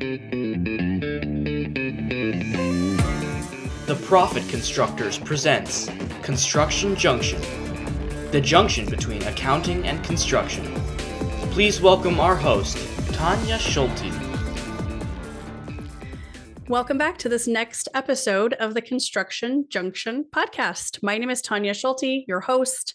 The Profit Constructors presents Construction Junction, the junction between accounting and construction. Please welcome our host, Tanya Schulte. Welcome back to this next episode of the Construction Junction podcast. My name is Tanya Schulte, your host.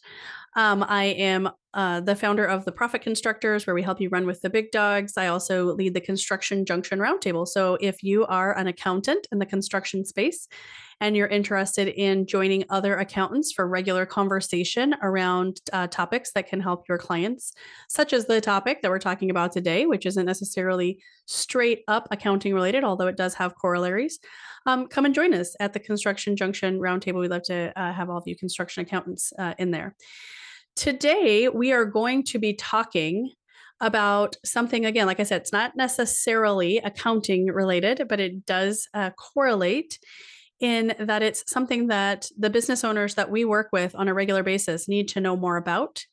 Um, I am uh, the founder of the Profit Constructors, where we help you run with the big dogs. I also lead the Construction Junction Roundtable. So if you are an accountant in the construction space and you're interested in joining other accountants for regular conversation around uh, topics that can help your clients, such as the topic that we're talking about today, which isn't necessarily straight up accounting related, although it does have corollaries. Um, come and join us at the Construction Junction Roundtable. We'd love to uh, have all of you construction accountants uh, in there. Today, we are going to be talking about something again like i said it's not necessarily accounting related but it does uh, correlate in that it's something that the business owners that we work with on a regular basis need to know more about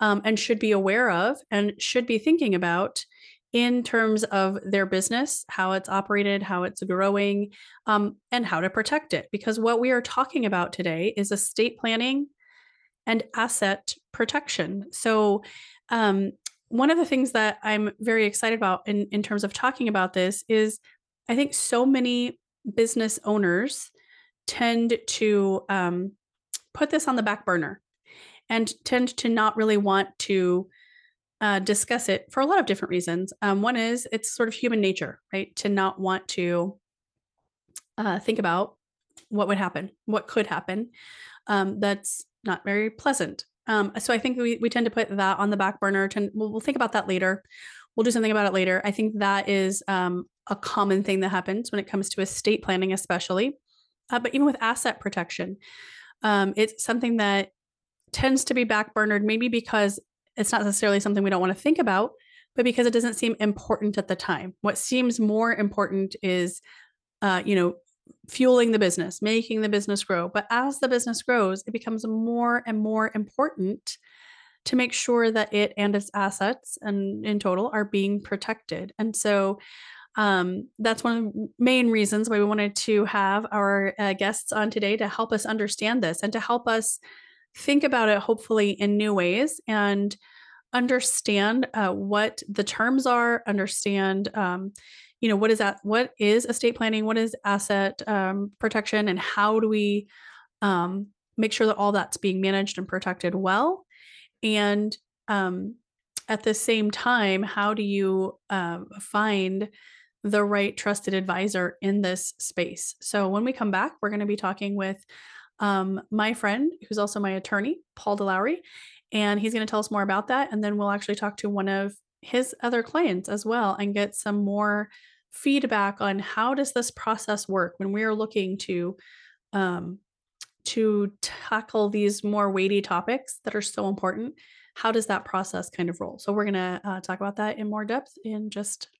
um, and should be aware of and should be thinking about in terms of their business, how it's operated, how it's growing, um, and how to protect it. Because what we are talking about today is estate planning and asset protection. So, um, one of the things that I'm very excited about in, in terms of talking about this is I think so many business owners tend to um, put this on the back burner and tend to not really want to uh, discuss it for a lot of different reasons. Um, one is it's sort of human nature, right? To not want to uh, think about what would happen, what could happen. Um, that's not very pleasant. Um, so I think we, we tend to put that on the back burner. To, we'll, we'll think about that later. We'll do something about it later. I think that is um, a common thing that happens when it comes to estate planning, especially. Uh, but even with asset protection, um, it's something that tends to be backburnered, maybe because it's not necessarily something we don't want to think about, but because it doesn't seem important at the time. What seems more important is, uh, you know, fueling the business, making the business grow. But as the business grows, it becomes more and more important to make sure that it and its assets and in total are being protected. And so um, that's one of the main reasons why we wanted to have our uh, guests on today to help us understand this and to help us think about it hopefully in new ways and understand uh, what the terms are understand um, you know what is that what is estate planning? What is asset um, protection? And how do we um, make sure that all that's being managed and protected well? And um, at the same time how do you uh, find the right trusted advisor in this space? So when we come back we're going to be talking with um, my friend who's also my attorney paul delowry and he's going to tell us more about that and then we'll actually talk to one of his other clients as well and get some more feedback on how does this process work when we are looking to um, to tackle these more weighty topics that are so important how does that process kind of roll? So we're going to uh, talk about that in more depth in just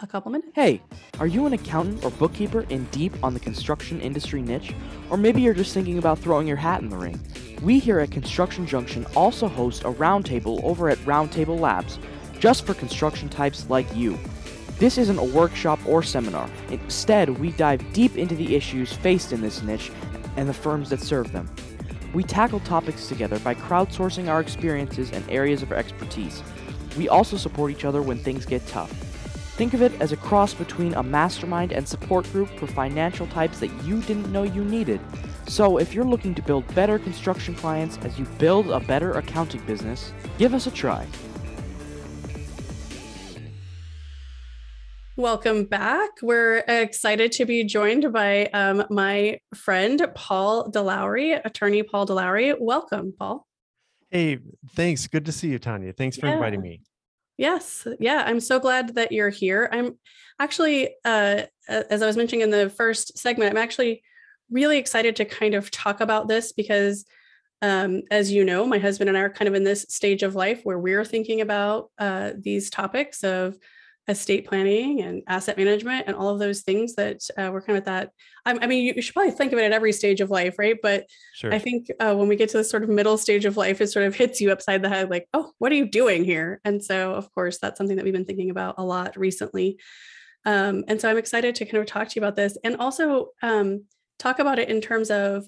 a couple minutes. Hey are you an accountant or bookkeeper in deep on the construction industry niche? Or maybe you're just thinking about throwing your hat in the ring. We here at construction junction also host a roundtable over at roundtable labs just for construction types like you this isn't a workshop or seminar. Instead, we dive deep into the issues faced in this niche and the firms that serve them. We tackle topics together by crowdsourcing our experiences and areas of expertise. We also support each other when things get tough. Think of it as a cross between a mastermind and support group for financial types that you didn't know you needed. So, if you're looking to build better construction clients as you build a better accounting business, give us a try. Welcome back. We're excited to be joined by um, my friend, Paul DeLowry, attorney Paul DeLowry. Welcome, Paul. Hey, thanks. Good to see you, Tanya. Thanks for yeah. inviting me. Yes. Yeah. I'm so glad that you're here. I'm actually, uh, as I was mentioning in the first segment, I'm actually really excited to kind of talk about this because, um, as you know, my husband and I are kind of in this stage of life where we're thinking about uh, these topics of estate planning and asset management and all of those things that uh, we're kind of that. I, I mean, you, you, should probably think of it at every stage of life, right? But sure. I think uh, when we get to the sort of middle stage of life, it sort of hits you upside the head, like, oh, what are you doing here? And so, of course, that's something that we've been thinking about a lot recently. Um, and so I'm excited to kind of talk to you about this and also um, talk about it in terms of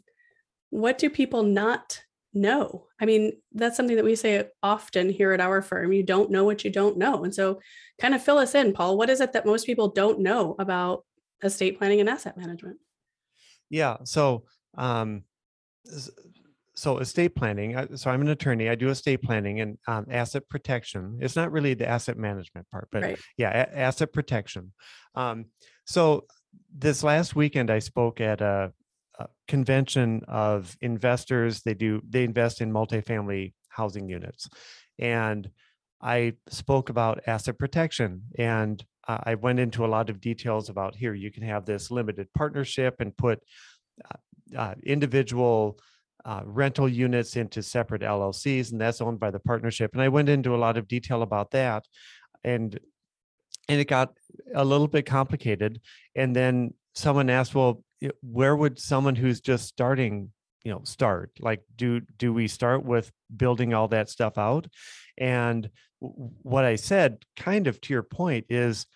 what do people not know? I mean, that's something that we say often here at our firm. You don't know what you don't know. And so, kind of fill us in, Paul. What is it that most people don't know about estate planning and asset management? Yeah. So, um, so estate planning. So I'm an attorney. I do estate planning and um, asset protection. It's not really the asset management part, but right. yeah, a- asset protection. Um, so this last weekend, I spoke at a, a, convention of investors. They do they invest in multifamily housing units, and I spoke about asset protection and uh, I went into a lot of details about here. You can have this limited partnership and put uh, uh individual uh, rental units into separate LLCs, and that's owned by the partnership. And I went into a lot of detail about that, and and it got a little bit complicated. And then someone asked, "Well, where would someone who's just starting, you know, start? Like, do do we start with building all that stuff out?" And what I said, kind of to your point, is,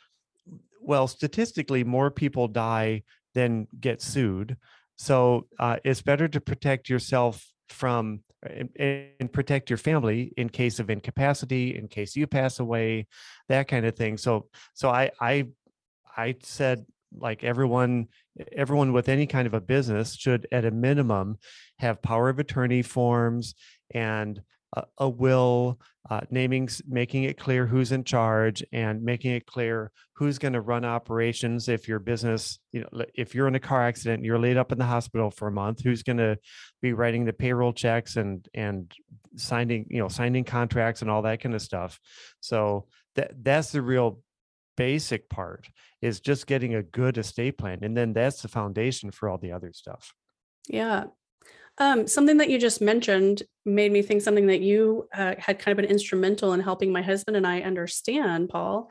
well, statistically, more people die than get sued so uh, it's better to protect yourself from and, and, protect your family in case of incapacity, in case you pass away, that kind of thing. So so I I I said like everyone everyone with any kind of a business should at a minimum have power of attorney forms and a, a will uh, naming making it clear who's in charge and making it clear who's going to run operations if your business you know if you're in a car accident you're laid up in the hospital for a month who's going to be writing the payroll checks and and signing you know signing contracts and all that kind of stuff. So that that's the real basic part is just getting a good estate plan and then that's the foundation for all the other stuff yeah um, something that you just mentioned made me think something that you uh, had kind of been instrumental in helping my husband and I understand, Paul,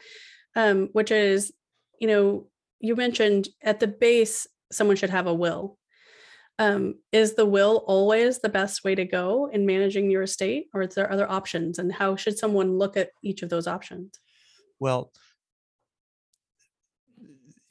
um, which is, you know, you mentioned at the base, someone should have a will. Um, is the will always the best way to go in managing your estate, or is there other options? And how should someone look at each of those options? Well,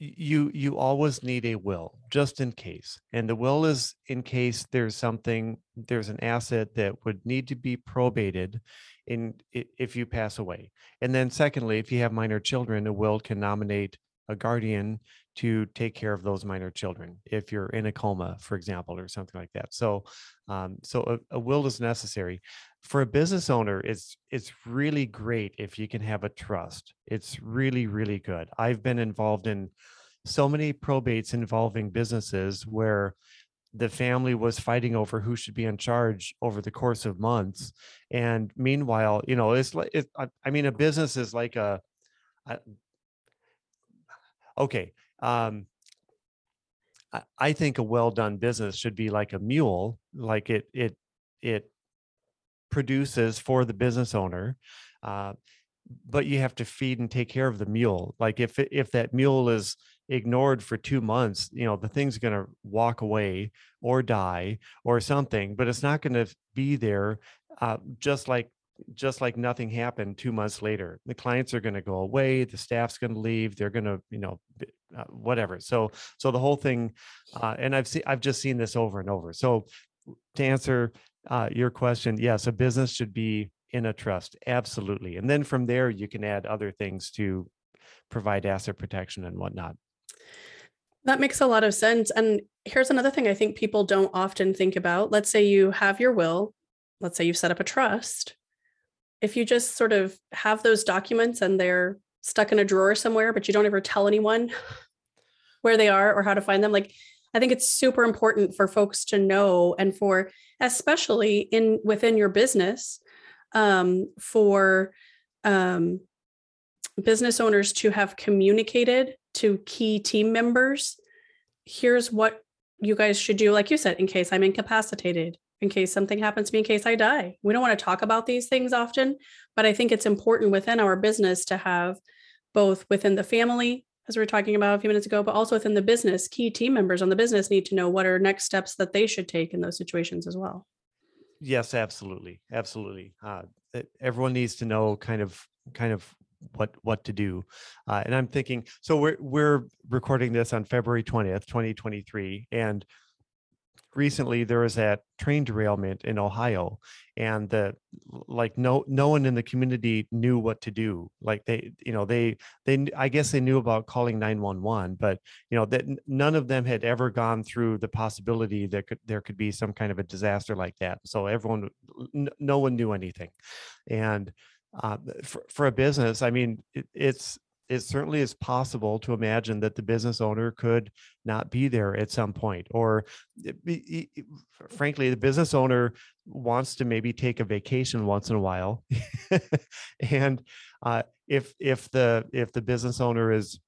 you you always need a will just in case and the will is in case there's something there's an asset that would need to be probated in if you pass away and then secondly if you have minor children a will can nominate a guardian to take care of those minor children if you're in a coma for example or something like that. So um, so a, a will is necessary. For a business owner it's it's really great if you can have a trust. It's really really good. I've been involved in so many probates involving businesses where the family was fighting over who should be in charge over the course of months. And meanwhile you know it's like it, I, mean a business is like a, a okay um I think a well done business should be like a mule, like it it it produces for the business owner, uh, but you have to feed and take care of the mule. Like if if that mule is ignored for two months, you know the thing's going to walk away or die or something, but it's not going to be there. Uh, just like just like nothing happened two months later the clients are going to go away the staff's going to leave they're going to you know uh, whatever. So so the whole thing uh, and i've seen i've just seen this over and over. So to answer uh, your question yes a business should be in a trust absolutely. And then from there you can add other things to provide asset protection and whatnot. That makes a lot of sense and here's another thing i think people don't often think about. Let's say you have your will let's say you've set up a trust. If you just sort of have those documents and they're stuck in a drawer somewhere, but you don't ever tell anyone where they are or how to find them, like I think it's super important for folks to know and for especially in within your business um, for um, business owners to have communicated to key team members here's what you guys should do. Like you said in case i'm incapacitated in case something happens to me, in case I die. We don't want to talk about these things often, but I think it's important within our business to have both within the family, as we were talking about a few minutes ago, but also within the business, key team members on the business need to know what are next steps that they should take in those situations as well. Yes, absolutely, absolutely. Uh, everyone needs to know kind of kind of what what to do. Uh, and I'm thinking, so we're we're recording this on February 20th, 2023, and recently there was that train derailment in Ohio and the like no no one in the community knew what to do. Like they you know they they I guess they knew about calling 911 but you know that none of them had ever gone through the possibility that could there could be some kind of a disaster like that so everyone no one knew anything. And uh, for, for a business i mean it, it's it certainly is possible to imagine that the business owner could not be there at some point or frankly the business owner wants to maybe take a vacation once in a while. And uh, if if the if the business owner is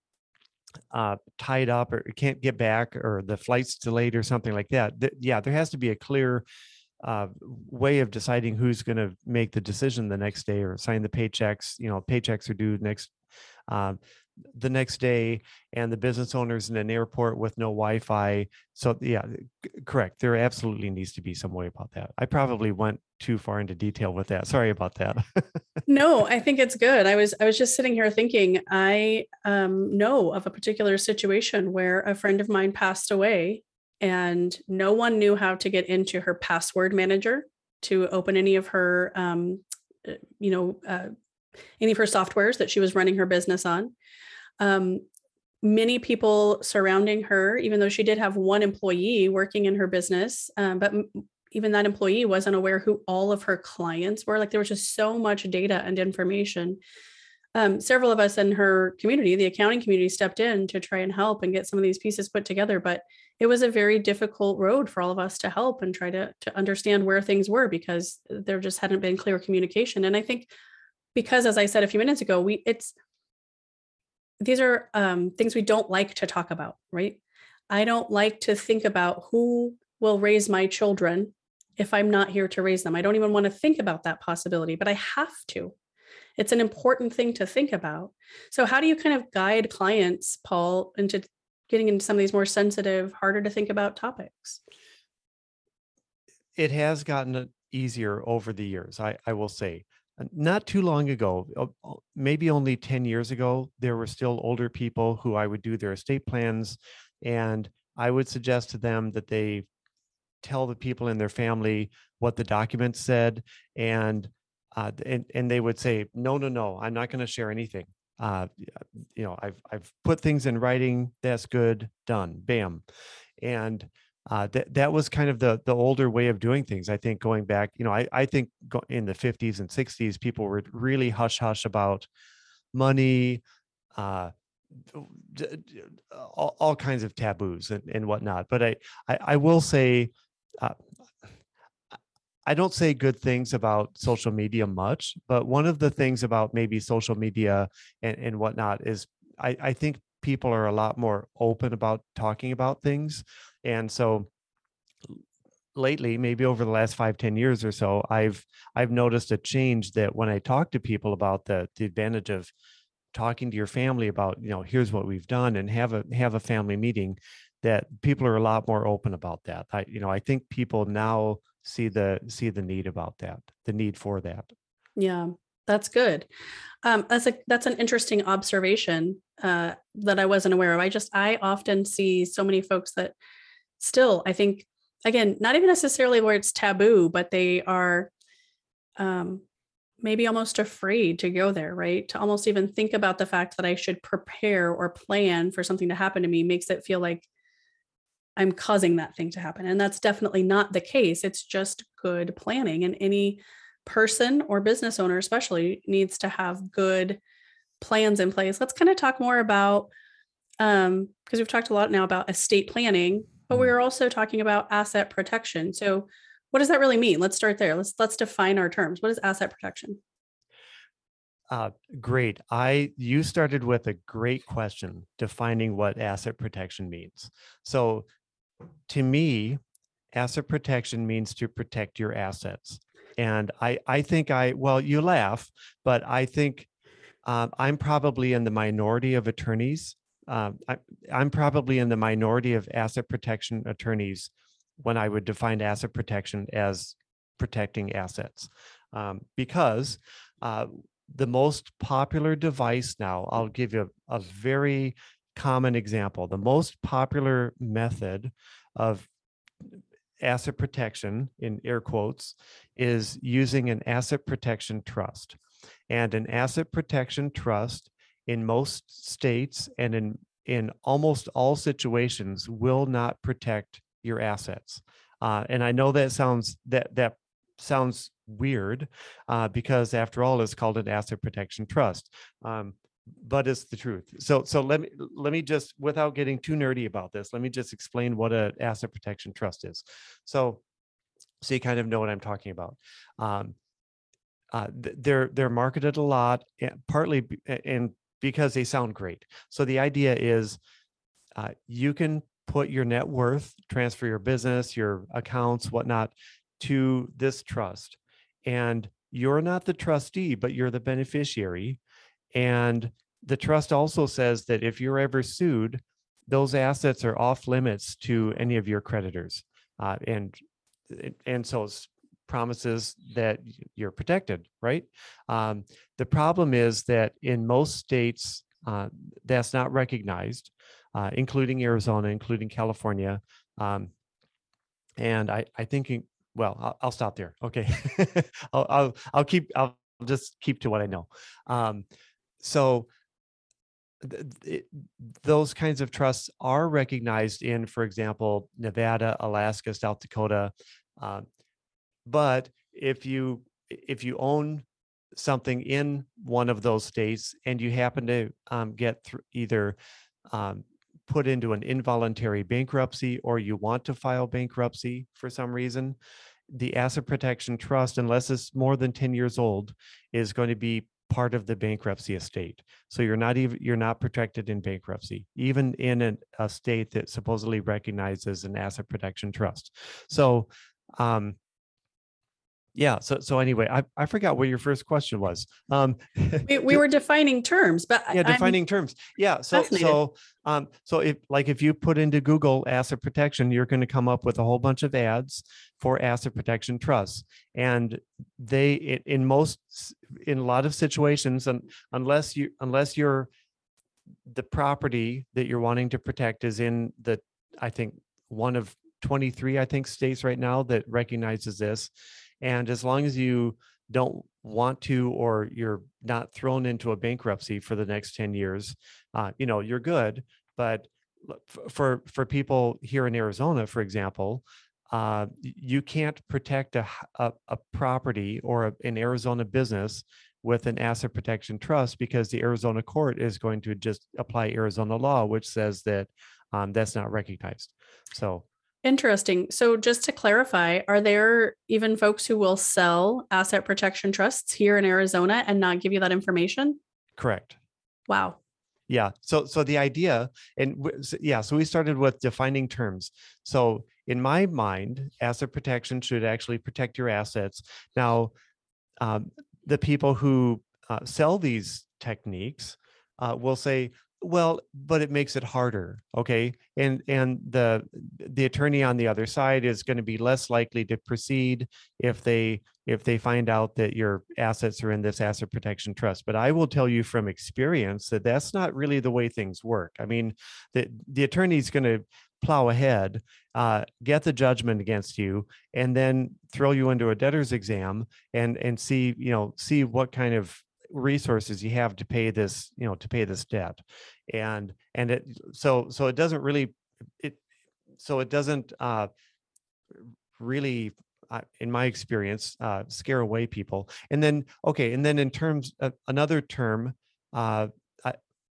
uh, tied up or can't get back or the flight's delayed or something like that th- yeah there has to be a clear uh, way of deciding who's going to make the decision the next day or sign the paychecks you know paychecks are due next um, the next day and the business owners in an airport with no wi-fi so yeah correct there absolutely needs to be some way about that. I probably went too far into detail with that sorry about that. No i think it's good i was i was just sitting here thinking i um, know of a particular situation where a friend of mine passed away and no one knew how to get into her password manager to open any of her um, uh, you know uh, any of her softwares that she was running her business on. Um, many people surrounding her, even though she did have one employee working in her business, um, but even that employee wasn't aware who all of her clients were. Like there was just so much data and information. Um, several of us in her community, the accounting community, stepped in to try and help and get some of these pieces put together. But it was a very difficult road for all of us to help and try to to understand where things were because there just hadn't been clear communication. And I think because as i said a few minutes ago we it's these are um, things we don't like to talk about right? I don't like to think about who will raise my children if i'm not here to raise them. I don't even want to think about that possibility but i have to. It's an important thing to think about. So how do you kind of guide clients paul into getting into some of these more sensitive harder to think about topics? It has gotten easier over the years i, I will say not too long ago, maybe only 10 years ago, there were still older people who I would do their estate plans. And I would suggest to them that they tell the people in their family what the document said. And, uh, and, and they would say, no, no, no, I'm not going to share anything. Uh, you know, I've, I've put things in writing. That's good. Done. Bam. And, uh, that that was kind of the the older way of doing things. I think going back, you know, I I think in the 50s and 60s, people were really hush hush about money, uh, all, all kinds of taboos and, and whatnot. But I I, I will say. Uh, I don't say good things about social media much, but one of the things about maybe social media and, and whatnot is I, I think people are a lot more open about talking about things and so lately maybe over the last five ten years or so i've i've noticed a change that when i talk to people about the the advantage of talking to your family about you know here's what we've done and have a have a family meeting that people are a lot more open about that. I you know i think people now see the see the need about that the need for that. Yeah that's good um, that's a that's an interesting observation uh, that i wasn't aware of i just i often see so many folks that still, I think, again, not even necessarily where it's taboo, but they are um, maybe almost afraid to go there, right? To almost even think about the fact that I should prepare or plan for something to happen to me makes it feel like I'm causing that thing to happen. And that's definitely not the case. It's just good planning. And any person or business owner, especially, needs to have good plans in place. Let's kind of talk more about um because we've talked a lot now about estate planning but we mm. are also talking about asset protection. So what does that really mean? Let's start there. Let's let's define our terms. What is asset protection? Uh, great. I you started with a great question defining what asset protection means. So to me, asset protection means to protect your assets. And I I think I well you laugh, but I think um, I'm probably in the minority of attorneys um, I, I'm probably in the minority of asset protection attorneys when I would define asset protection as protecting assets, um, because uh, the most popular device now, I'll give you a, a very common example. The most popular method of asset protection in air quotes is using an asset protection trust. And an asset protection trust in most states and in in almost all situations will not protect your assets. Uh, and I know that sounds that that sounds weird uh, because after all, it's called an asset protection trust. Um, but it's the truth. So so let me let me just without getting too nerdy about this, let me just explain what an asset protection trust is. So so you kind of know what I'm talking about. Um, uh, they're they're marketed a lot, eh, partly and because they sound great. So the idea is uh, you can put your net worth, transfer your business, your accounts, whatnot, to this trust, and you're not the trustee, but you're the beneficiary and the trust also says that if you're ever sued, those assets are off limits to any of your creditors. Uh, and and so it's promises that you're protected, right? Um, the problem is that in most states, uh, that's not recognized, uh, including Arizona, including California. Um, and I, I think, well, I'll, I'll stop there. Okay, I'll, I'll, I'll keep, I'll just keep to what I know. Um, so it, those kinds of trusts are recognized in, for example, Nevada, Alaska, South Dakota. Uh, but if you if you own something in one of those states and you happen to um, get th- either um, put into an involuntary bankruptcy or you want to file bankruptcy for some reason, the asset protection trust, unless it's more than 10 years old, is going to be part of the bankruptcy estate. So you're not even you're not protected in bankruptcy, even in a, a state that supposedly recognizes an asset protection trust. So um, yeah so so anyway i, I forgot what your first question was um we, we were defining terms but yeah defining I'm terms. Yeah so so um so if like if you put into google asset protection you're going to come up with a whole bunch of ads for asset protection trusts and they in most in a lot of situations and unless you unless you're the property that you're wanting to protect is in the i think one of 23 i think states right now that recognizes this and as long as you don't want to or you're not thrown into a bankruptcy for the next 10 years, uh, you know, you're good. But for for people here in Arizona, for example, uh, you can't protect a, a, a property or a, an Arizona business with an asset protection trust because the Arizona court is going to just apply Arizona law, which says that um, that's not recognized. So Interesting. So, just to clarify, are there even folks who will sell asset protection trusts here in Arizona and not give you that information? Correct. Wow. Yeah. So, so the idea, and yeah, so we started with defining terms. So, in my mind, asset protection should actually protect your assets. Now, um, the people who uh, sell these techniques uh, will say, well but it makes it harder okay? And and the the attorney on the other side is going to be less likely to proceed if they if they find out that your assets are in this asset protection trust. But i will tell you from experience that that's not really the way things work. I mean the the attorney's going to plow ahead uh, get the judgment against you and then throw you into a debtor's exam and and see you know see what kind of resources you have to pay this you know to pay this debt. And and it so so it doesn't really it so it doesn't uh really uh, in my experience uh scare away people. And then okay and then in terms of another term uh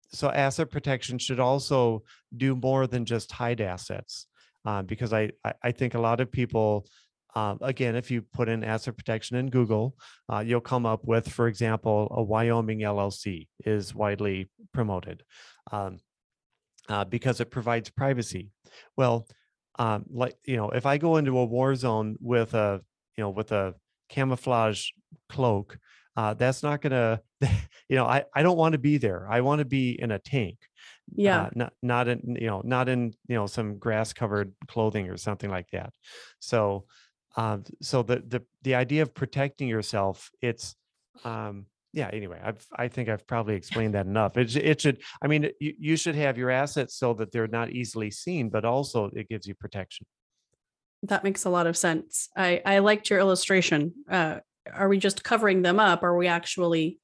so asset protection should also do more than just hide assets uh, because I, I think a lot of people uh, again, if you put in asset protection in Google, uh, you'll come up with, for example, a Wyoming LLC is widely promoted um, uh, because it provides privacy. Well, um, like you know, if I go into a war zone with a you know with a camouflage cloak, uh, that's not gonna you know I I don't want to be there. I want to be in a tank. Yeah. Uh, not not in you know not in you know some grass covered clothing or something like that. So um, so the the the idea of protecting yourself, it's um, yeah anyway i've i think i've probably explained that enough. It, it should i mean you, you should have your assets so that they're not easily seen but also it gives you protection. That makes a lot of sense. I i liked your illustration uh are we just covering them up? Are we actually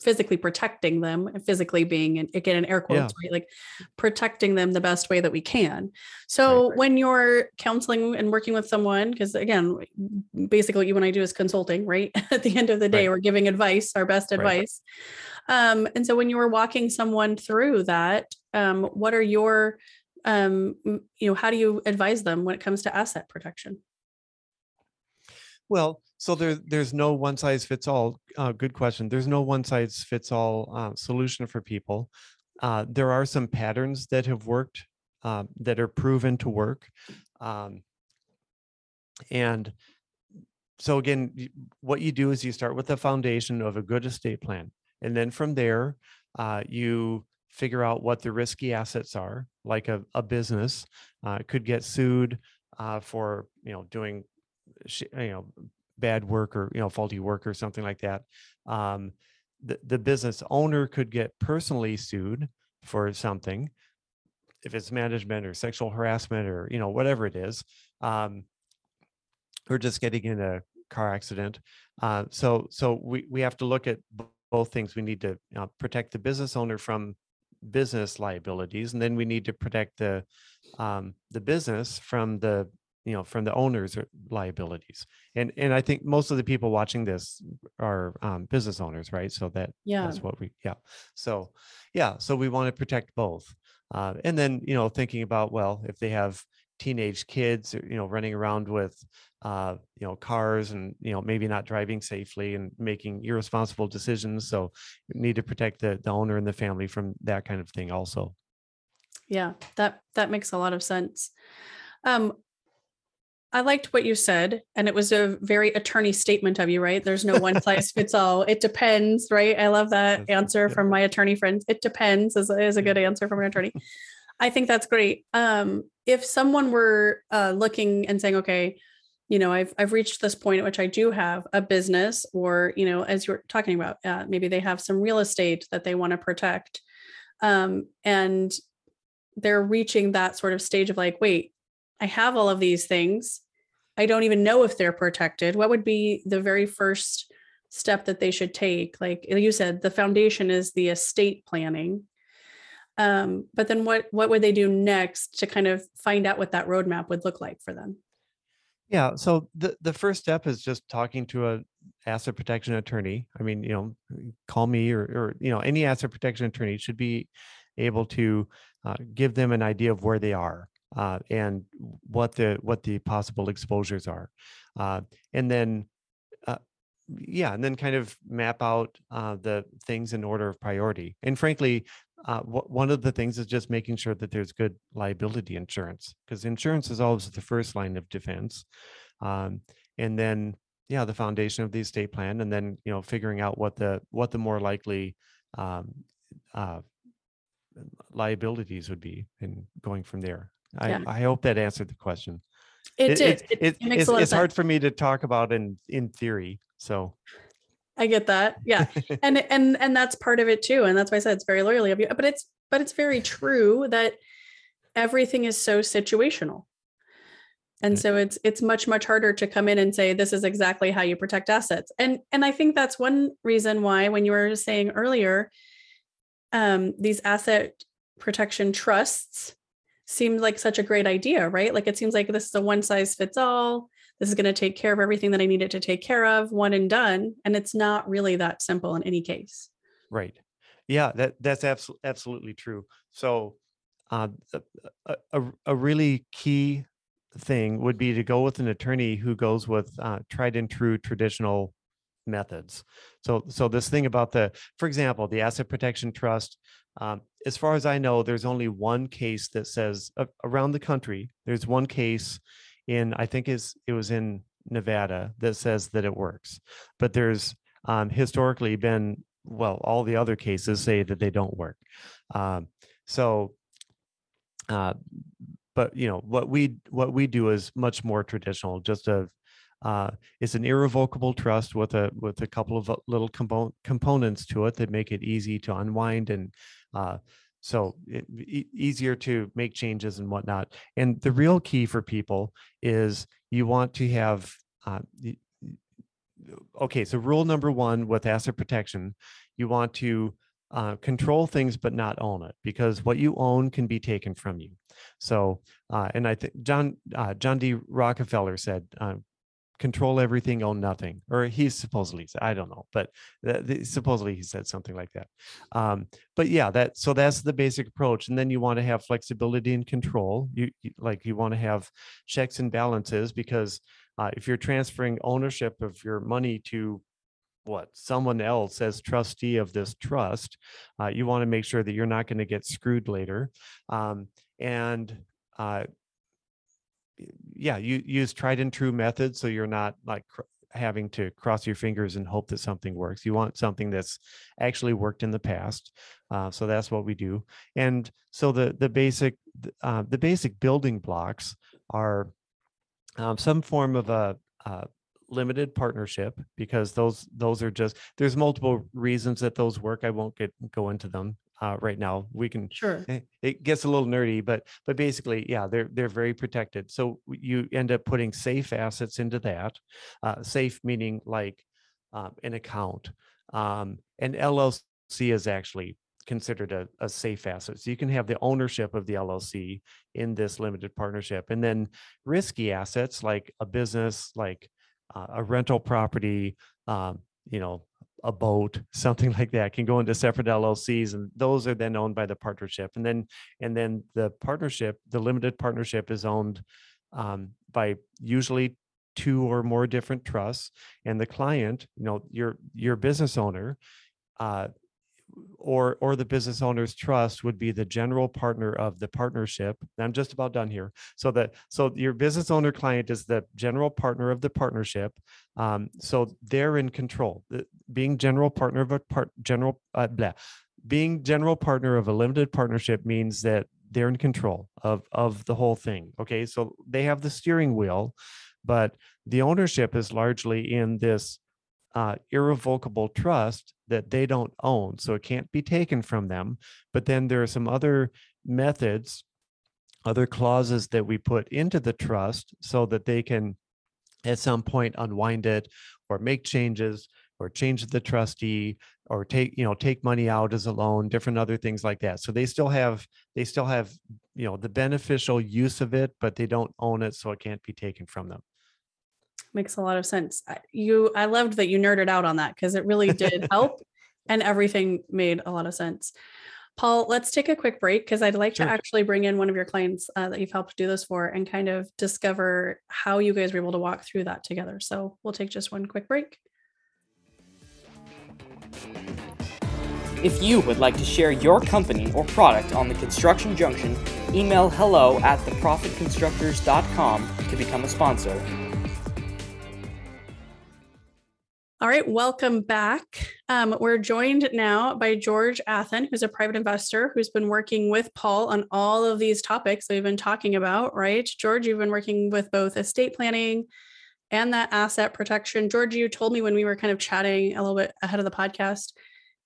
physically protecting them and physically being and again in air quotes yeah. right like protecting them the best way that we can so right, right. when you're counseling and working with someone because again basically what you and i do is consulting right at the end of the day right. we're giving advice our best advice um, and so when you were walking someone through that um, what are your um, you know how do you advise them when it comes to asset protection well so there, there's no one size fits all. Uh, good question. There's no one size fits all uh, solution for people. Uh, there are some patterns that have worked uh, that are proven to work. Um, and so again, what you do is you start with the foundation of a good estate plan. And then from there, uh, you figure out what the risky assets are, like a, a business uh, could get sued for, you know, doing you know bad work or you know faulty work or something like that um, the, the business owner could get personally sued for something if it's management or sexual harassment or you know whatever it is um, or just getting in a car accident uh, so so we, we have to look at both things. We need to uh, protect the business owner from business liabilities and then we need to protect the um, the business from the you know from the owners liabilities. And and i think most of the people watching this are um, business owners right? So that yeah. that's what we yeah. So yeah so we want to protect both. Uh, and then you know thinking about well if they have teenage kids you know running around with uh, you know cars and you know maybe not driving safely and making irresponsible decisions so you need to protect the, the owner and the family from that kind of thing also. Yeah that that makes a lot of sense. Um, I liked what you said, and it was a very attorney statement of you, right? There's no one size fits all. It depends, right? I love that answer from my attorney friends. It depends is, is a good answer from an attorney. I think that's great. Um, if someone were uh, looking and saying, okay, you know, I've I've reached this point at which I do have a business, or you know, as you're talking about, uh, maybe they have some real estate that they want to protect, um, and they're reaching that sort of stage of like, wait, I have all of these things. I don't even know if they're protected. What would be the very first step that they should take? Like you said, the foundation is the estate planning. Um, but then what what would they do next to kind of find out what that roadmap would look like for them? Yeah. So the, the first step is just talking to a asset protection attorney. I mean, you know, call me or, or you know, any asset protection attorney should be able to uh, give them an idea of where they are uh, and what the what the possible exposures are, uh, and then uh, yeah, and then kind of map out uh, the things in order of priority. And frankly, uh, w- one of the things is just making sure that there's good liability insurance because insurance is always the first line of defense, um, and then yeah, the foundation of the estate plan, and then you know figuring out what the what the more likely um, uh, liabilities would be and going from there. I, yeah. I hope that answered the question. It, it did. It, it, it it's hard for me to talk about in in theory. So I get that. Yeah. and and and that's part of it too. And that's why I said it's very loyally of you. But it's but it's very true that everything is so situational. And so it's it's much much harder to come in and say this is exactly how you protect assets. And and I think that's one reason why when you were saying earlier um these asset protection trusts seemed like such a great idea, right? Like it seems like this is a one size fits all. This is going to take care of everything that I needed to take care of, one and done. And it's not really that simple in any case. Right. Yeah, that that's absolutely absolutely true. So, uh, a, a, a really key thing would be to go with an attorney who goes with uh, tried and true traditional methods. So, so this thing about the, for example, the asset protection trust, um, as far as I know, there's only one case that says uh, around the country. There's one case in I think is it was in Nevada that says that it works, but there's um, historically been well, all the other cases say that they don't work. Um, so, uh, but you know what we what we do is much more traditional, just a uh, it's an irrevocable trust with a with a couple of uh, little compo- components to it that make it easy to unwind and uh, so it, e- easier to make changes and whatnot. And the real key for people is you want to have. Uh, okay, so rule number one with asset protection, you want to uh, control things but not own it because what you own can be taken from you. So, uh, and I think John uh, John D. Rockefeller said, uh, control everything, own nothing. Or he's supposedly, I don't know, but supposedly he said something like that. Um, but yeah, that so that's the basic approach. And then you want to have flexibility and control. You, you like you want to have checks and balances because uh, if you're transferring ownership of your money to what someone else as trustee of this trust, uh, you want to make sure that you're not going to get screwed later. Um, and uh, yeah, you use tried and true methods so you're not like cr- having to cross your fingers and hope that something works. You want something that's actually worked in the past. Uh, so that's what we do. And so the the basic uh, the basic building blocks are um, some form of a, a limited partnership because those those are just there's multiple reasons that those work. I won't get go into them uh, right now. We can sure eh, it gets a little nerdy, but but basically, yeah, they're they're very protected. So you end up putting safe assets into that. Uh, safe meaning like um, an account. Um, and LLC is actually considered a, a safe asset. So you can have the ownership of the LLC in this limited partnership, and then risky assets like a business, like uh, a rental property, um, you know, a boat, something like that, can go into separate LLCs, and those are then owned by the partnership. And then and then the partnership, the limited partnership, is owned um, by usually two or more different trusts, and the client, you know, your your business owner, uh, or or the business owner's trust would be the general partner of the partnership. I'm just about done here. So that so your business owner client is the general partner of the partnership. Um, so they're in control. Being general partner of a part general uh, blah, being general partner of a limited partnership means that they're in control of of the whole thing. Okay, so they have the steering wheel, but the ownership is largely in this uh, irrevocable trust that they don't own. So it can't be taken from them. But then there are some other methods, other clauses that we put into the trust so that they can at some point unwind it or make changes or change the trustee or take you know take money out as a loan different other things like that so they still have they still have you know the beneficial use of it but they don't own it so it can't be taken from them makes a lot of sense. You, I loved that you nerded out on that because it really did help, and everything made a lot of sense. Paul, let's take a quick break because I'd like sure. to actually bring in one of your clients uh, that you've helped do this for and kind of discover how you guys were able to walk through that together. So we'll take just one quick break. If you would like to share your company or product on the Construction Junction, email hello at theprofitconstructors.com to become a sponsor. All right, welcome back. Um, we're joined now by George Athen, who's a private investor who's been working with Paul on all of these topics we've been talking about, right? George, you've been working with both estate planning and that asset protection. George, you told me when we were kind of chatting a little bit ahead of the podcast,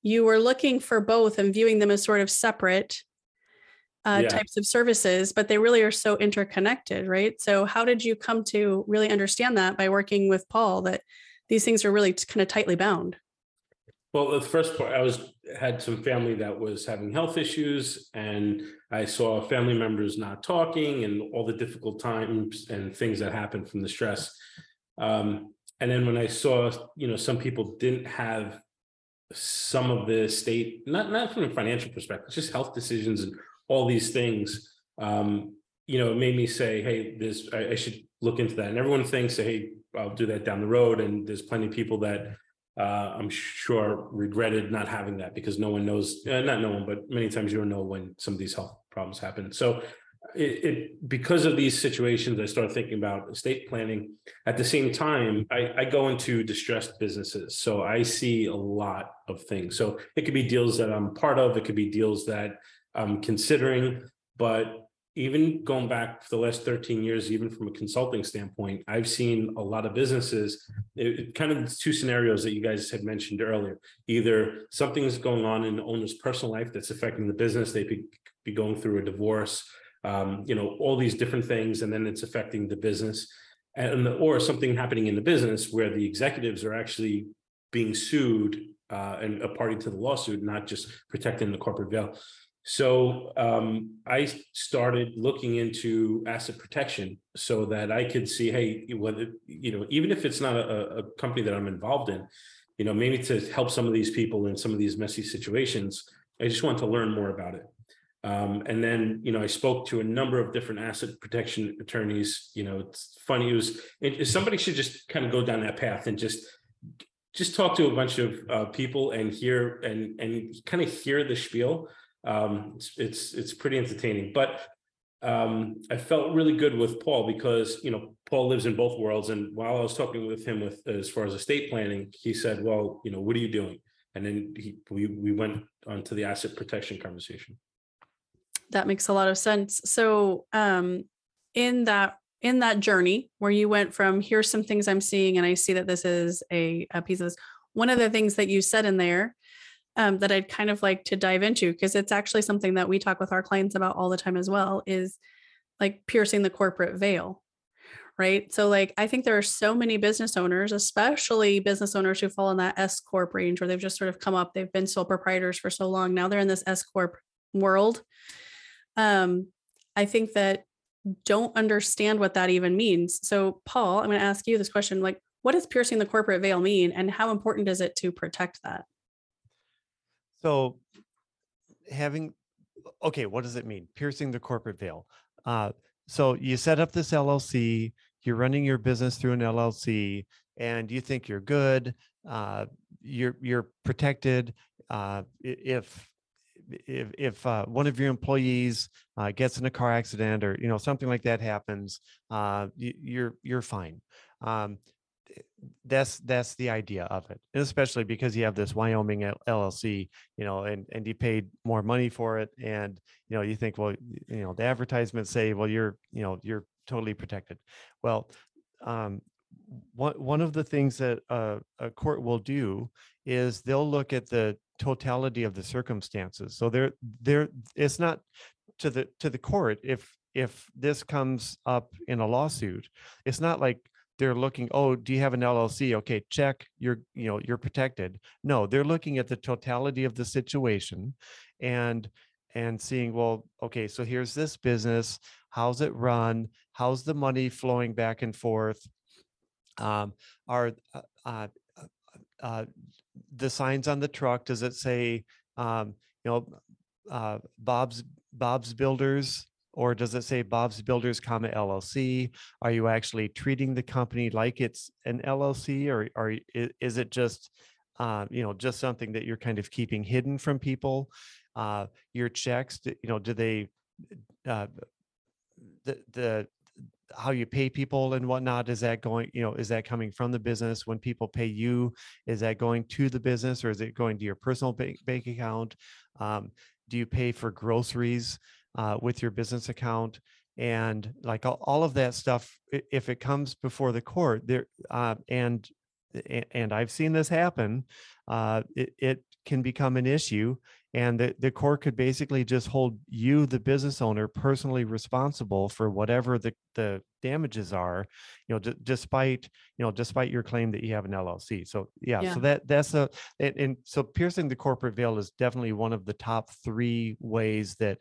you were looking for both and viewing them as sort of separate uh, yeah. types of services, but they really are so interconnected, right? So, how did you come to really understand that by working with Paul that? These things are really kind of tightly bound. Well, the first part, I was had some family that was having health issues, and I saw family members not talking, and all the difficult times and things that happened from the stress. Um, and then when I saw, you know, some people didn't have some of the state, not not from a financial perspective, just health decisions and all these things. Um, you know, it made me say, hey, this I, I should look into that. And everyone thinks, hey, I'll do that down the road. And there's plenty of people that uh, I'm sure regretted not having that because no one knows, uh, not no one, but many times you don't know when some of these health problems happen. So it, it, because of these situations, I started thinking about estate planning. At the same time, I, I go into distressed businesses, so I see a lot of things. So it could be deals that I'm part of, it could be deals that I'm considering, but even going back for the last 13 years, even from a consulting standpoint, I've seen a lot of businesses, it, it kind of two scenarios that you guys had mentioned earlier. Either something is going on in the owner's personal life that's affecting the business, they be, be going through a divorce, um, you know, all these different things, and then it's affecting the business. And or something happening in the business where the executives are actually being sued uh, and a party to the lawsuit, not just protecting the corporate veil. So um, I started looking into asset protection so that I could see, hey, whether you know, even if it's not a, a company that I'm involved in, you know, maybe to help some of these people in some of these messy situations, I just want to learn more about it. Um, and then, you know, I spoke to a number of different asset protection attorneys. You know, it's funny. It was it, somebody should just kind of go down that path and just just talk to a bunch of uh, people and hear and and kind of hear the spiel um, it's, it's it's pretty entertaining. But um, I felt really good with Paul because you know Paul lives in both worlds. And while I was talking with him with as far as estate planning, he said, "Well, you know, what are you doing?" And then he, we we went on to the asset protection conversation. That makes a lot of sense. So, um, in that in that journey where you went from here's some things I'm seeing, and I see that this is a, a piece of this. One of the things that you said in there um, that I'd kind of like to dive into because it's actually something that we talk with our clients about all the time as well is like piercing the corporate veil. Right. So, like, I think there are so many business owners, especially business owners who fall in that S Corp range where they've just sort of come up, they've been sole proprietors for so long. Now they're in this S Corp world. Um, I think that don't understand what that even means. So, Paul, I'm going to ask you this question like, what does piercing the corporate veil mean, and how important is it to protect that? So having okay, what does it mean? Piercing the corporate veil. Uh, so you set up this LLC, you're running your business through an LLC, and you think you're good. Uh, you're you're protected. Uh, if if if uh, one of your employees uh, gets in a car accident or you know something like that happens, uh, you, are you're fine. Um, that's that's the idea of it especially because you have this wyoming llc you know and and you paid more money for it and you know you think well you know the advertisements say well you're you know you're totally protected. Well um one one of the things that a, a court will do is they'll look at the totality of the circumstances. So they're they're it's not to the to the court if if this comes up in a lawsuit it's not like they're looking oh do you have an llc okay check you're you know you're protected. No they're looking at the totality of the situation and and seeing well okay so here's this business how's it run? How's the money flowing back and forth? Um are uh, uh, uh, the signs on the truck does it say um you know uh bob's bob's builders or does it say Bob's Builders, comma LLC? Are you actually treating the company like it's an LLC, or or is it just, uh, you know, just something that you're kind of keeping hidden from people? Uh, your checks, you know, do they, uh, the the how you pay people and whatnot is that going you know is that coming from the business when people pay you is that going to the business or is it going to your personal bank, bank account um, do you pay for groceries uh, with your business account and like all, all, of that stuff if it comes before the court there uh, and and i've seen this happen uh, it, it can become an issue and the, the court could basically just hold you the business owner personally responsible for whatever the, the damages are you know d- despite you know despite your claim that you have an llc so yeah, yeah. so that that's a and, and so piercing the corporate veil is definitely one of the top three ways that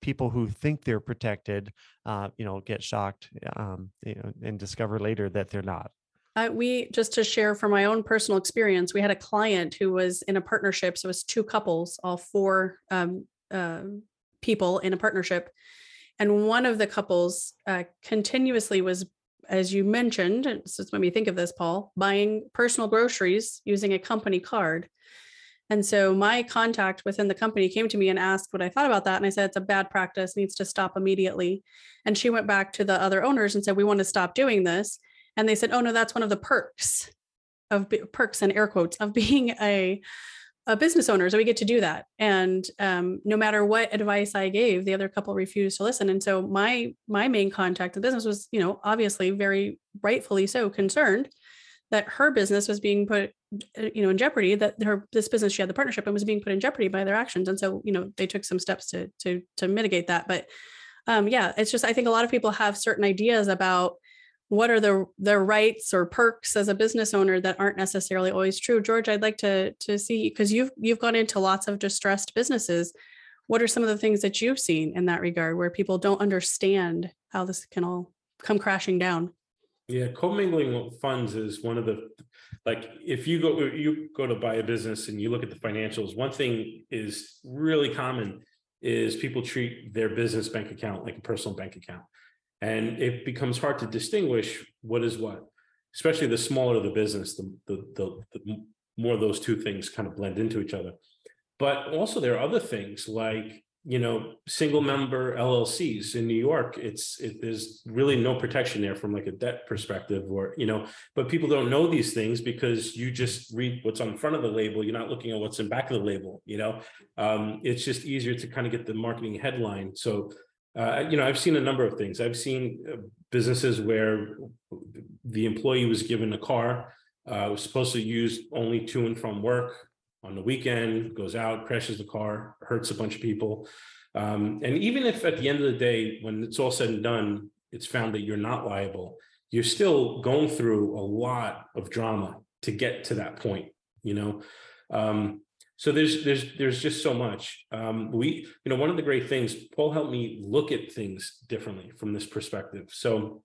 people who think they're protected, uh, you know, get shocked um, you know, and discover later that they're not. Uh, we just to share from my own personal experience, we had a client who was in a partnership. So it was two couples, all four um, uh, people in a partnership, and one of the couples uh, continuously was, as you mentioned, so it's made me think of this, Paul, buying personal groceries using a company card. And so my contact within the company came to me and asked what I thought about that. And I said, it's a bad practice, needs to stop immediately. And she went back to the other owners and said, we want to stop doing this. And they said, oh, no, that's one of the perks of perks and air quotes of being a a business owner, so we get to do that. And um, no matter what advice I gave, the other couple refused to listen. And so my my main contact in business was, you know, obviously very rightfully so concerned that her business was being put, uh, you know, in jeopardy. That her this business she had the partnership and was being put in jeopardy by their actions. And so, you know, they took some steps to to to mitigate that. But um, yeah, it's just I think a lot of people have certain ideas about what are the their rights or perks as a business owner that aren't necessarily always true george i'd like to to see because you've you've gone into lots of distressed businesses what are some of the things that you've seen in that regard where people don't understand how this can all come crashing down yeah commingling funds is one of the like if you go you go to buy a business and you look at the financials one thing is really common is people treat their business bank account like a personal bank account. And it becomes hard to distinguish what is what especially the smaller the business the, the, the, the more those two things kind of blend into each other. But also there are other things like you know single member llcs in new york it's it, there's really no protection there from like a debt perspective or you know but people don't know these things because you just read what's on the front of the label you're not looking at what's in back of the label you know um, it's just easier to kind of get the marketing headline so uh, you know, I've seen a number of things. I've seen uh, businesses where the employee was given a car, uh, was supposed to use only to and from work on the weekend, goes out, crashes the car, hurts a bunch of people. Um, and even if at the end of the day, when it's all said and done, it's found that you're not liable, you're still going through a lot of drama to get to that point, you know. Um, so there's there's there's just so much um, we you know one of the great things paul helped me look at things differently from this perspective so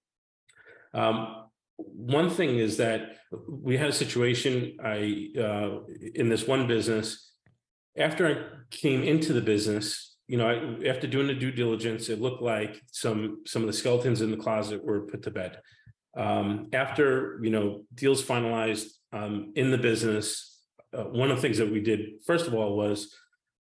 um, one thing is that we had a situation i uh, in this one business. After i came into the business you know I, after doing the due diligence it looked like some some of the skeletons in the closet were put to bed. Um, after you know deals finalized um, in the business uh, one of the things that we did first of all was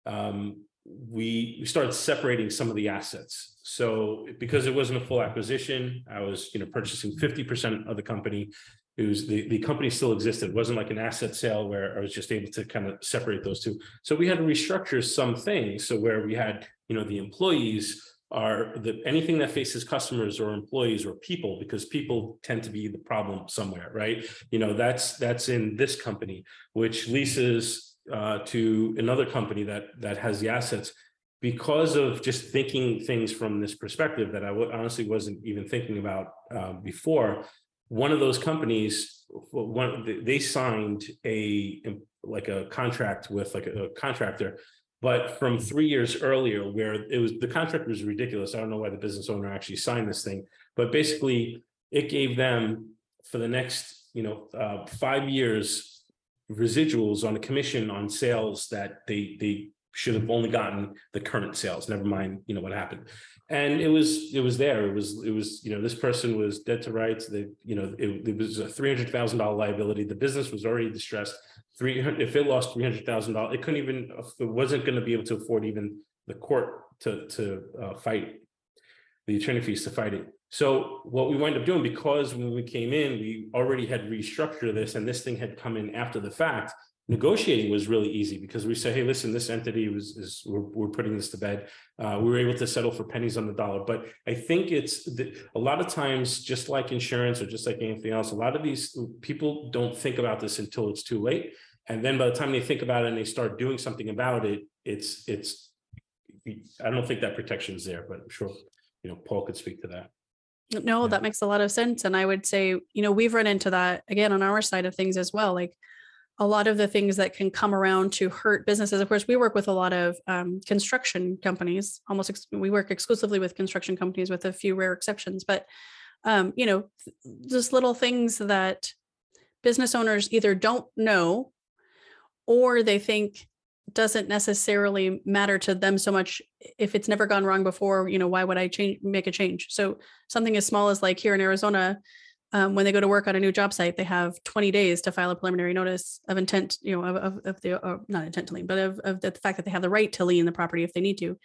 um, we we started separating some of the assets. So because it wasn't a full acquisition, I was you know purchasing fifty percent of the company. It was the the company still existed. It wasn't like an asset sale where I was just able to kind of separate those two. So we had to restructure some things. So where we had you know the employees are the anything that faces customers or employees or people because people tend to be the problem somewhere right you know that's that's in this company which leases uh, to another company that that has the assets because of just thinking things from this perspective that I honestly wasn't even thinking about uh, before one of those companies one they signed a like a contract with like a, a contractor but from three years earlier, where it was the contract was ridiculous. I don't know why the business owner actually signed this thing, but basically it gave them for the next, you know, uh, five years residuals on a commission on sales that they they should have only gotten the current sales. Never mind, you know what happened. And it was it was there. It was it was you know this person was dead to rights. They you know it, it was a three hundred thousand dollar liability. The business was already distressed three if it lost three hundred thousand dollars, it couldn't even, it wasn't gonna be able to afford even the court to, to, uh, fight. The attorney fees to fight it. So what we wind up doing, because when we came in, we already had restructured this and this thing had come in after the fact. Negotiating was really easy because we said, hey, listen, this entity was, is, we're, we're putting this to bed. Uh, we were able to settle for pennies on the dollar. But I think it's the, a lot of times, just like insurance or just like anything else, a lot of these people don't think about this until it's too late. And then by the time they think about it and they start doing something about it, it's, it's, I don't think that protection is there, but I'm sure, you know, Paul could speak to that. No, Yeah. that makes a lot of sense. And I would say, you know, we've run into that again on our side of things as well. Like a lot of the things that can come around to hurt businesses. Of course, we work with a lot of um, construction companies. Almost, ex- we work exclusively with construction companies, with a few rare exceptions. But um, you know, th- just little things that business owners either don't know or they think doesn't necessarily matter to them so much if it's never gone wrong before you know why would i change make a change? So something as small as like here in arizona um, when they go to work on a new job site they have 20 days to file a preliminary notice of intent you know of, of, of the uh, not intent to lien but of, of the fact that they have the right to lien the property if they need to.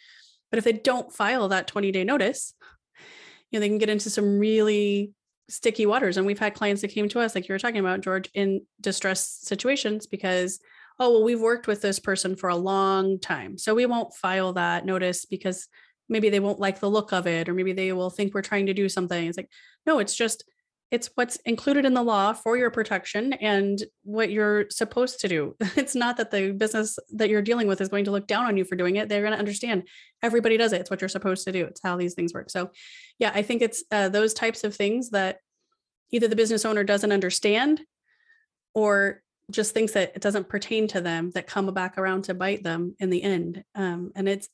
But if they don't file that 20 day notice you know they can get into some really sticky waters. And we've had clients that came to us like you were talking about george in distress situations because oh, well, we've worked with this person for a long time. So we won't file that notice because maybe they won't like the look of it, or maybe they will think we're trying to do something. It's like, no, it's just, it's what's included in the law for your protection and what you're supposed to do. It's not that the business that you're dealing with is going to look down on you for doing it. They're going to understand everybody does it. It's what you're supposed to do. It's how these things work. So, yeah, I think it's uh, those types of things that either the business owner doesn't understand or just thinks that it doesn't pertain to them that come back around to bite them in the end. Um, and it's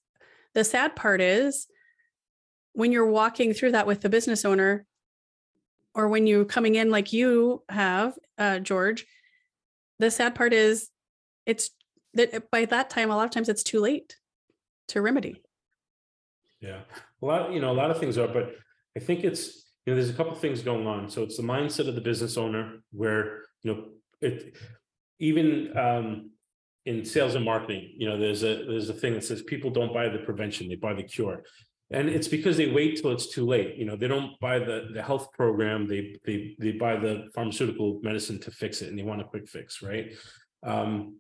the sad part is when you're walking through that with the business owner, or when you're coming in like you have, uh, George, the sad part is it's that by that time, a lot of times it's too late to remedy. Yeah. A lot, you know, a lot of things are, but I think it's, you know, there's a couple things going on. So it's the mindset of the business owner where, you know, it even um in sales and marketing, you know, there's a there's a thing that says people don't buy the prevention, they buy the cure. And it's because they wait till it's too late. You know, they don't buy the the health program, they they they buy the pharmaceutical medicine to fix it and they want a quick fix, right? Um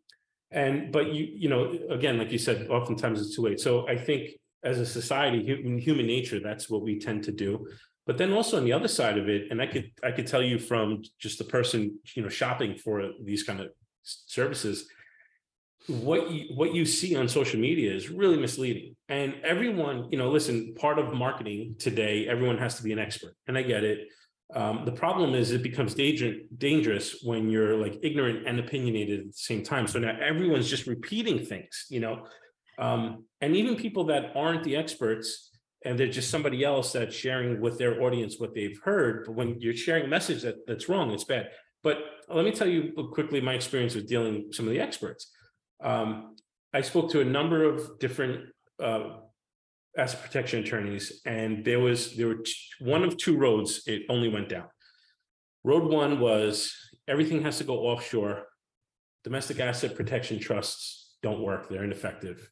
and but you you know again like you said oftentimes it's too late so i think as a society in human nature that's what we tend to do but then also on the other side of it and i could i could tell you from just the person you know shopping for these kind of services what you what you see on social media is really misleading. And everyone you know listen part of marketing today everyone has to be an expert and i get it. Um, the problem is it becomes danger, dangerous when you're like ignorant and opinionated at the same time. So now everyone's just repeating things you know? Um, and even people that aren't the experts and they're just somebody else that's sharing with their audience what they've heard but when you're sharing a message that, that's wrong it's bad but let me tell you quickly my experience with dealing with some of the experts um, I spoke to a number of different uh, asset protection attorneys, and there was there were t- one of two roads it only went down. Road one was everything has to go offshore. Domestic asset protection trusts don't work; they're ineffective.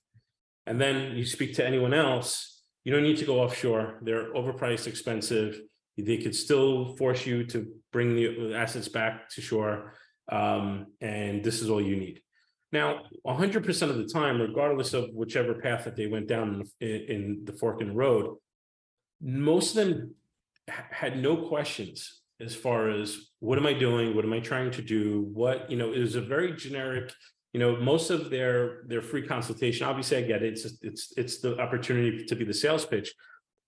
And then you speak to anyone else, you don't need to go offshore. They're overpriced, expensive. They could still force you to bring the assets back to shore, um, and this is all you need. Now, hundred percent of the time, regardless of whichever path that they went down in, in the fork in the road, most of them had no questions as far as what am I doing? What am I trying to do? What, you know, it was a very generic, you know, most of their their free consultation, obviously I get it. It's it's it's the opportunity to be the sales pitch,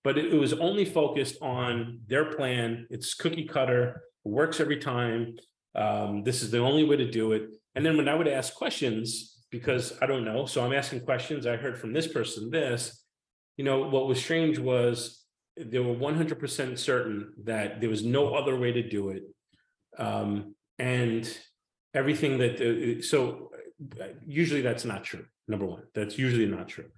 but it, it was only focused on their plan. It's cookie cutter, works every time. Um, this is the only way to do it and then when I would ask questions, because I don't know, so I'm asking questions, I heard from this person this, you know, what was strange was they were 100% certain that there was no other way to do it. Um, and everything that, the, so usually that's not true. Number one, that's usually not true.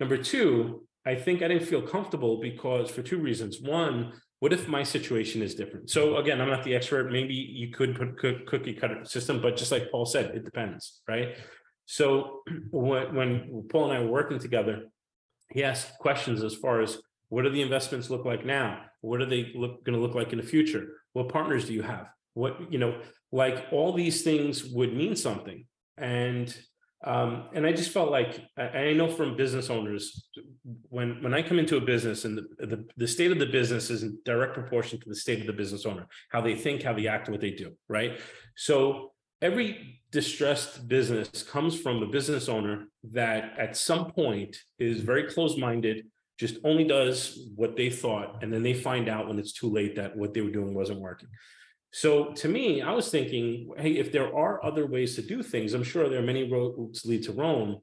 Number two, I think I didn't feel comfortable because for two reasons. One, what if my situation is different? So again, I'm not the expert. Maybe you could put cookie cutter system, but just like Paul said, it depends, right? So when, when Paul and I were working together, he asked questions as far as what do the investments look like now? What are they look going to look like in the future? What partners do you have? What you know, like all these things would mean something. And um, and I just felt like I, know from business owners when when I come into a business and the, the, the state of the business is in direct proportion to the state of the business owner, how they think, how they act, what they do, right? So every distressed business comes from a business owner that at some point is very closed-minded, just only does what they thought, and then they find out when it's too late that what they were doing wasn't working. So to me, I was thinking, hey, if there are other ways to do things, I'm sure there are many roads lead to Rome.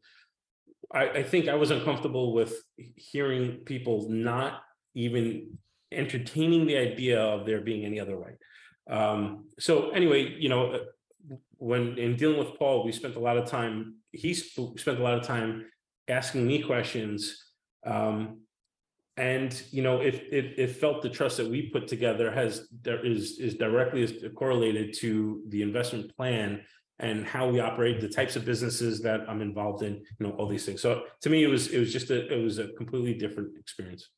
I, I think I was uncomfortable with hearing people not even entertaining the idea of there being any other way. Um, so anyway, you know, uh, when in dealing with Paul, we spent a lot of time. He sp- spent a lot of time asking me questions. Um, and you know if it, it felt the trust that we put together has there is is directly correlated to the investment plan and how we operate the types of businesses that i'm involved in you know all these things so to me it was it was just a it was a completely different experience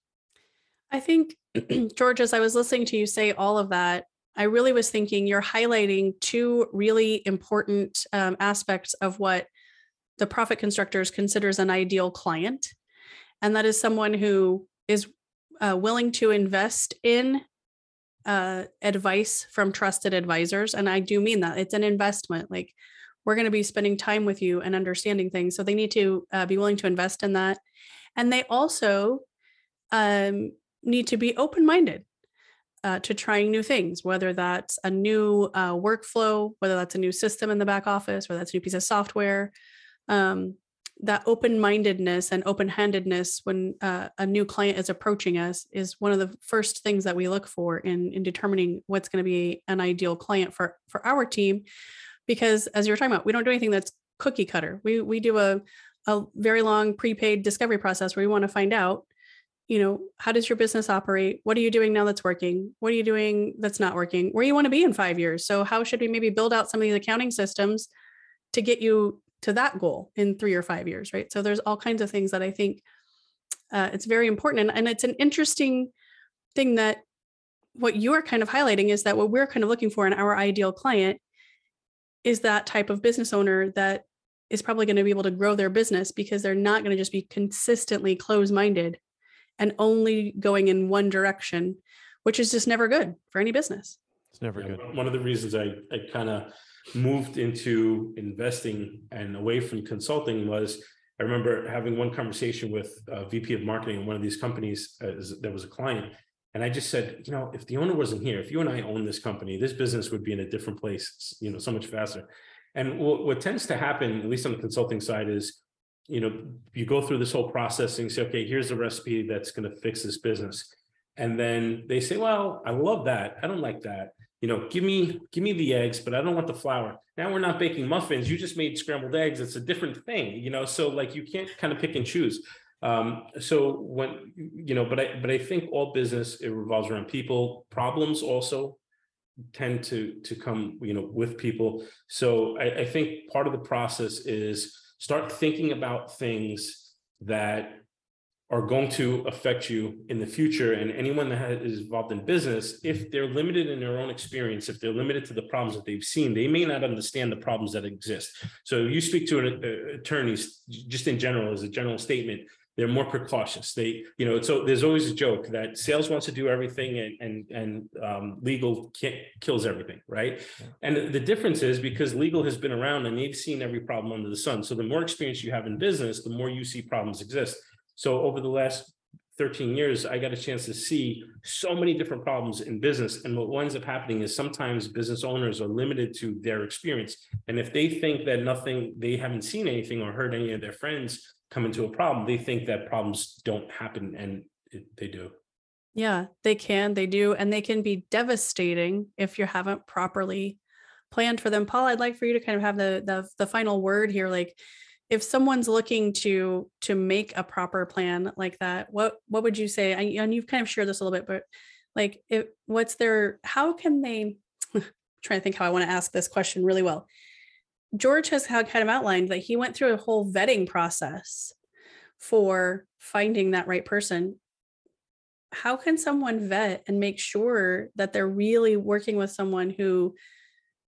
i think george as i was listening to you say all of that I really was thinking you're highlighting two really important um, aspects of what the profit constructors considers an ideal client. And that is someone who is uh, willing to invest in uh, advice from trusted advisors. And I do mean that it's an investment. Like we're going to be spending time with you and understanding things. So they need to uh, be willing to invest in that. And they also um, need to be open minded uh, to trying new things, whether that's a new uh, workflow, whether that's a new system in the back office, whether that's a new piece of software. Um, that open-mindedness and open-handedness when uh, a new client is approaching us is one of the first things that we look for in in determining what's going to be an ideal client for for our team. Because as you were talking about we don't do anything that's cookie cutter. We we do a a very long prepaid discovery process where we want to find out you know how does your business operate? What are you doing now that's working? What are you doing that's not working? Where you want to be in 5 years? So how should we maybe build out some of these accounting systems to get you to that goal in three or five years, right? So there's all kinds of things that I think uh, it's very important. And, and it's an interesting thing that what you're kind of highlighting is that what we're kind of looking for in our ideal client is that type of business owner that is probably going to be able to grow their business because they're not going to just be consistently close minded and only going in one direction, which is just never good for any business. It's never yeah, good. One of the reasons I, I kind of moved into investing and away from consulting was I remember having one conversation with uh, a VP of marketing in one of these companies uh, as there was a client. And I just said, you know, if the owner wasn't here, if you and I own this company, this business would be in a different place, you know, so much faster. And what, what tends to happen, at least on the consulting side, is, you know, you go through this whole process and say, okay, here's the recipe that's going to fix this business. And then they say, well, I love that. I don't like that you know, give me give me the eggs, but I don't want the flour. Now we're not baking muffins. You just made scrambled eggs. It's a different thing, you know. So like you can't kind of pick and choose. Um, so when you know, but I but I think all business it revolves around people. Problems also tend to to come you know with people. So I, I think part of the process is start thinking about things that are going to affect you in the future. And anyone that is involved in business, if they're limited in their own experience, if they're limited to the problems that they've seen, they may not understand the problems that exist. So you speak to an uh, attorneys, just in general, as a general statement, they're more precautious. They, you know, so there's always a joke that sales wants to do everything and and and um, legal kills everything, right? Yeah. And the difference is because legal has been around and they've seen every problem under the sun. So the more experience you have in business, the more you see problems exist. So over the last 13 years, I got a chance to see so many different problems in business. And what ends up happening is sometimes business owners are limited to their experience. And if they think that nothing, they haven't seen anything or heard any of their friends come into a problem, they think that problems don't happen and it, they do. Yeah, they can, they do. And they can be devastating if you haven't properly planned for them. Paul, I'd like for you to kind of have the the, the final word here. Like, if someone's looking to to make a proper plan like that what what would you say? And you've kind of shared this a little bit but like if what's their how can they trying to think how i want to ask this question really well. George has kind of outlined that he went through a whole vetting process for finding that right person. How can someone vet and make sure that they're really working with someone who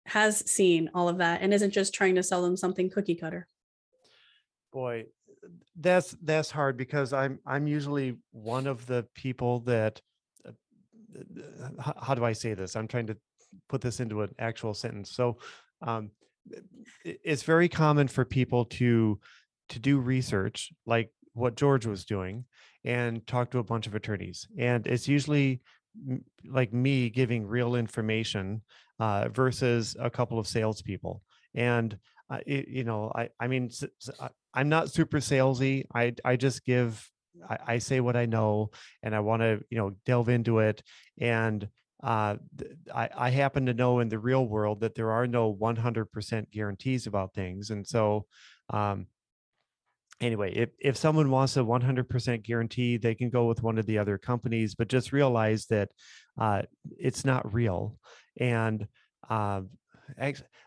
has seen all of that and isn't just trying to sell them something cookie cutter boy that's that's hard because i'm i'm usually one of the people that uh, how, how do i say this? I'm trying to put this into an actual sentence. So um, it's very common for people to to do research like what george was doing and talk to a bunch of attorneys. And it's usually like me giving real information uh, versus a couple of salespeople. And uh, it, you know i i mean I'm not super salesy. I I just give I, I say what I know and I want to, you know, delve into it. And uh, I, I happen to know in the real world that there are no 100% guarantees about things. And so, um, anyway, if, if someone wants a 100% guarantee, they can go with one of the other companies, but just realize that uh, it's not real. And uh,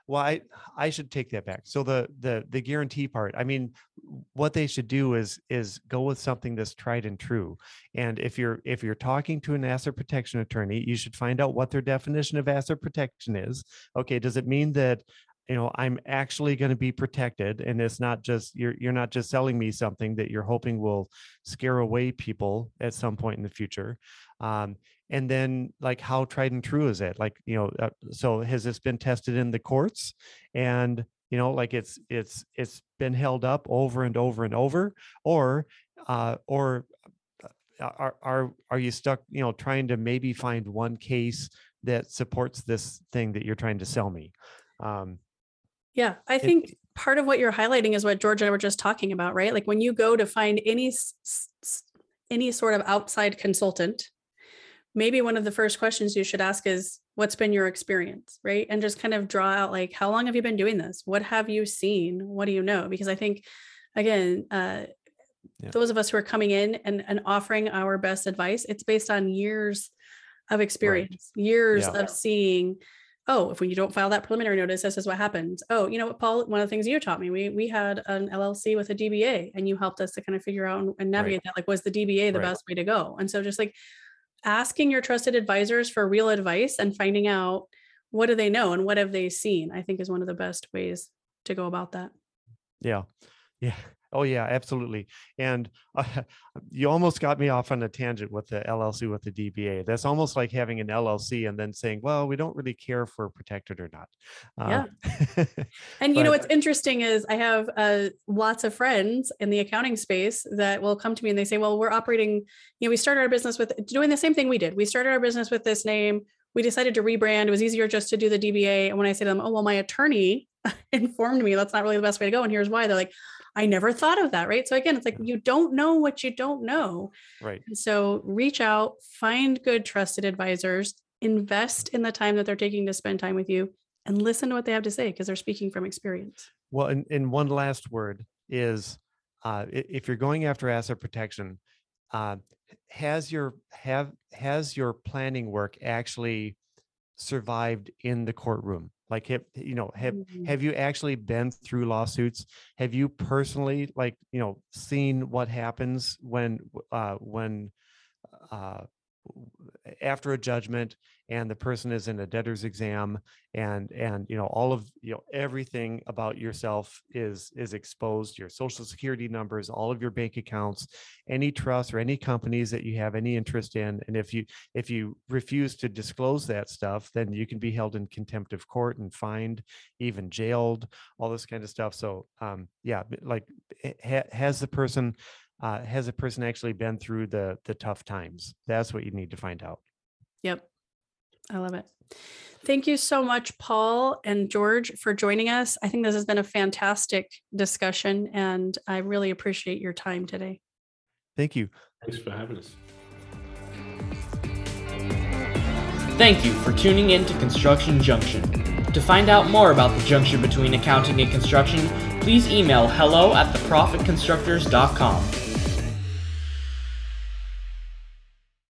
well, I I should take that back. So the the the guarantee part. I mean, what they should do is is go with something that's tried and true. And if you're if you're talking to an asset protection attorney, you should find out what their definition of asset protection is. Okay, does it mean that you know i'm actually going to be protected and it's not just you're you're not just selling me something that you're hoping will scare away people at some point in the future. Um, and then like how tried and true is it? Like you know uh, so has this been tested in the courts? And you know like it's it's it's been held up over and over and over? Or uh or uh, are are are you stuck you know trying to maybe find one case that supports this thing that you're trying to sell me? Um yeah i think it, part of what you're highlighting is what george and i were just talking about right like when you go to find any any sort of outside consultant maybe one of the first questions you should ask is what's been your experience right and just kind of draw out like how long have you been doing this what have you seen what do you know because i think again uh, yeah. those of us who are coming in and, and offering our best advice it's based on years of experience right. years yeah. of seeing oh if you don't file that preliminary notice this is what happens oh you know what paul one of the things you taught me we we had an llc with a dba and you helped us to kind of figure out and navigate right. that like was the dba the right. best way to go? And so just like asking your trusted advisors for real advice and finding out what do they know and what have they seen i think is one of the best ways to go about that. Yeah. Yeah Oh yeah, absolutely. And uh, you almost got me off on a tangent with the LLC with the DBA. That's almost like having an LLC and then saying, "Well, we don't really care for protected or not." Yeah. Uh, and you know what's interesting is I have uh, lots of friends in the accounting space that will come to me and they say, "Well, we're operating. You know, we started our business with doing the same thing we did. We started our business with this name." We decided to rebrand. It was easier just to do the DBA. And when I say to them, oh, well, my attorney informed me that's not really the best way to go. And here's why. They're like, I never thought of that. Right. So again, it's like you don't know what you don't know. Right. And so reach out, find good trusted advisors, invest in the time that they're taking to spend time with you and listen to what they have to say because they're speaking from experience. Well, and, and one last word is uh, if you're going after asset protection, uh, has your have has your planning work actually survived in the courtroom? Like have you know have mm-hmm. have you actually been through lawsuits have you personally like you know seen what happens when uh when uh after a judgment and the person is in a debtor's exam and and you know all of you know everything about yourself is is exposed your social security numbers all of your bank accounts any trust or any companies that you have any interest in and if you if you refuse to disclose that stuff then you can be held in contempt of court and fined even jailed all this kind of stuff. So um yeah like ha- has the person uh, has a person actually been through the the tough times? That's what you need to find out. Yep. I love it. Thank you so much paul and george for joining us. I think this has been a fantastic discussion and i really appreciate your time today. Thank you. Thanks for having us. Thank you for tuning in to Construction Junction. To find out more about the junction between accounting and construction, please email hello at theprofitconstructors.com.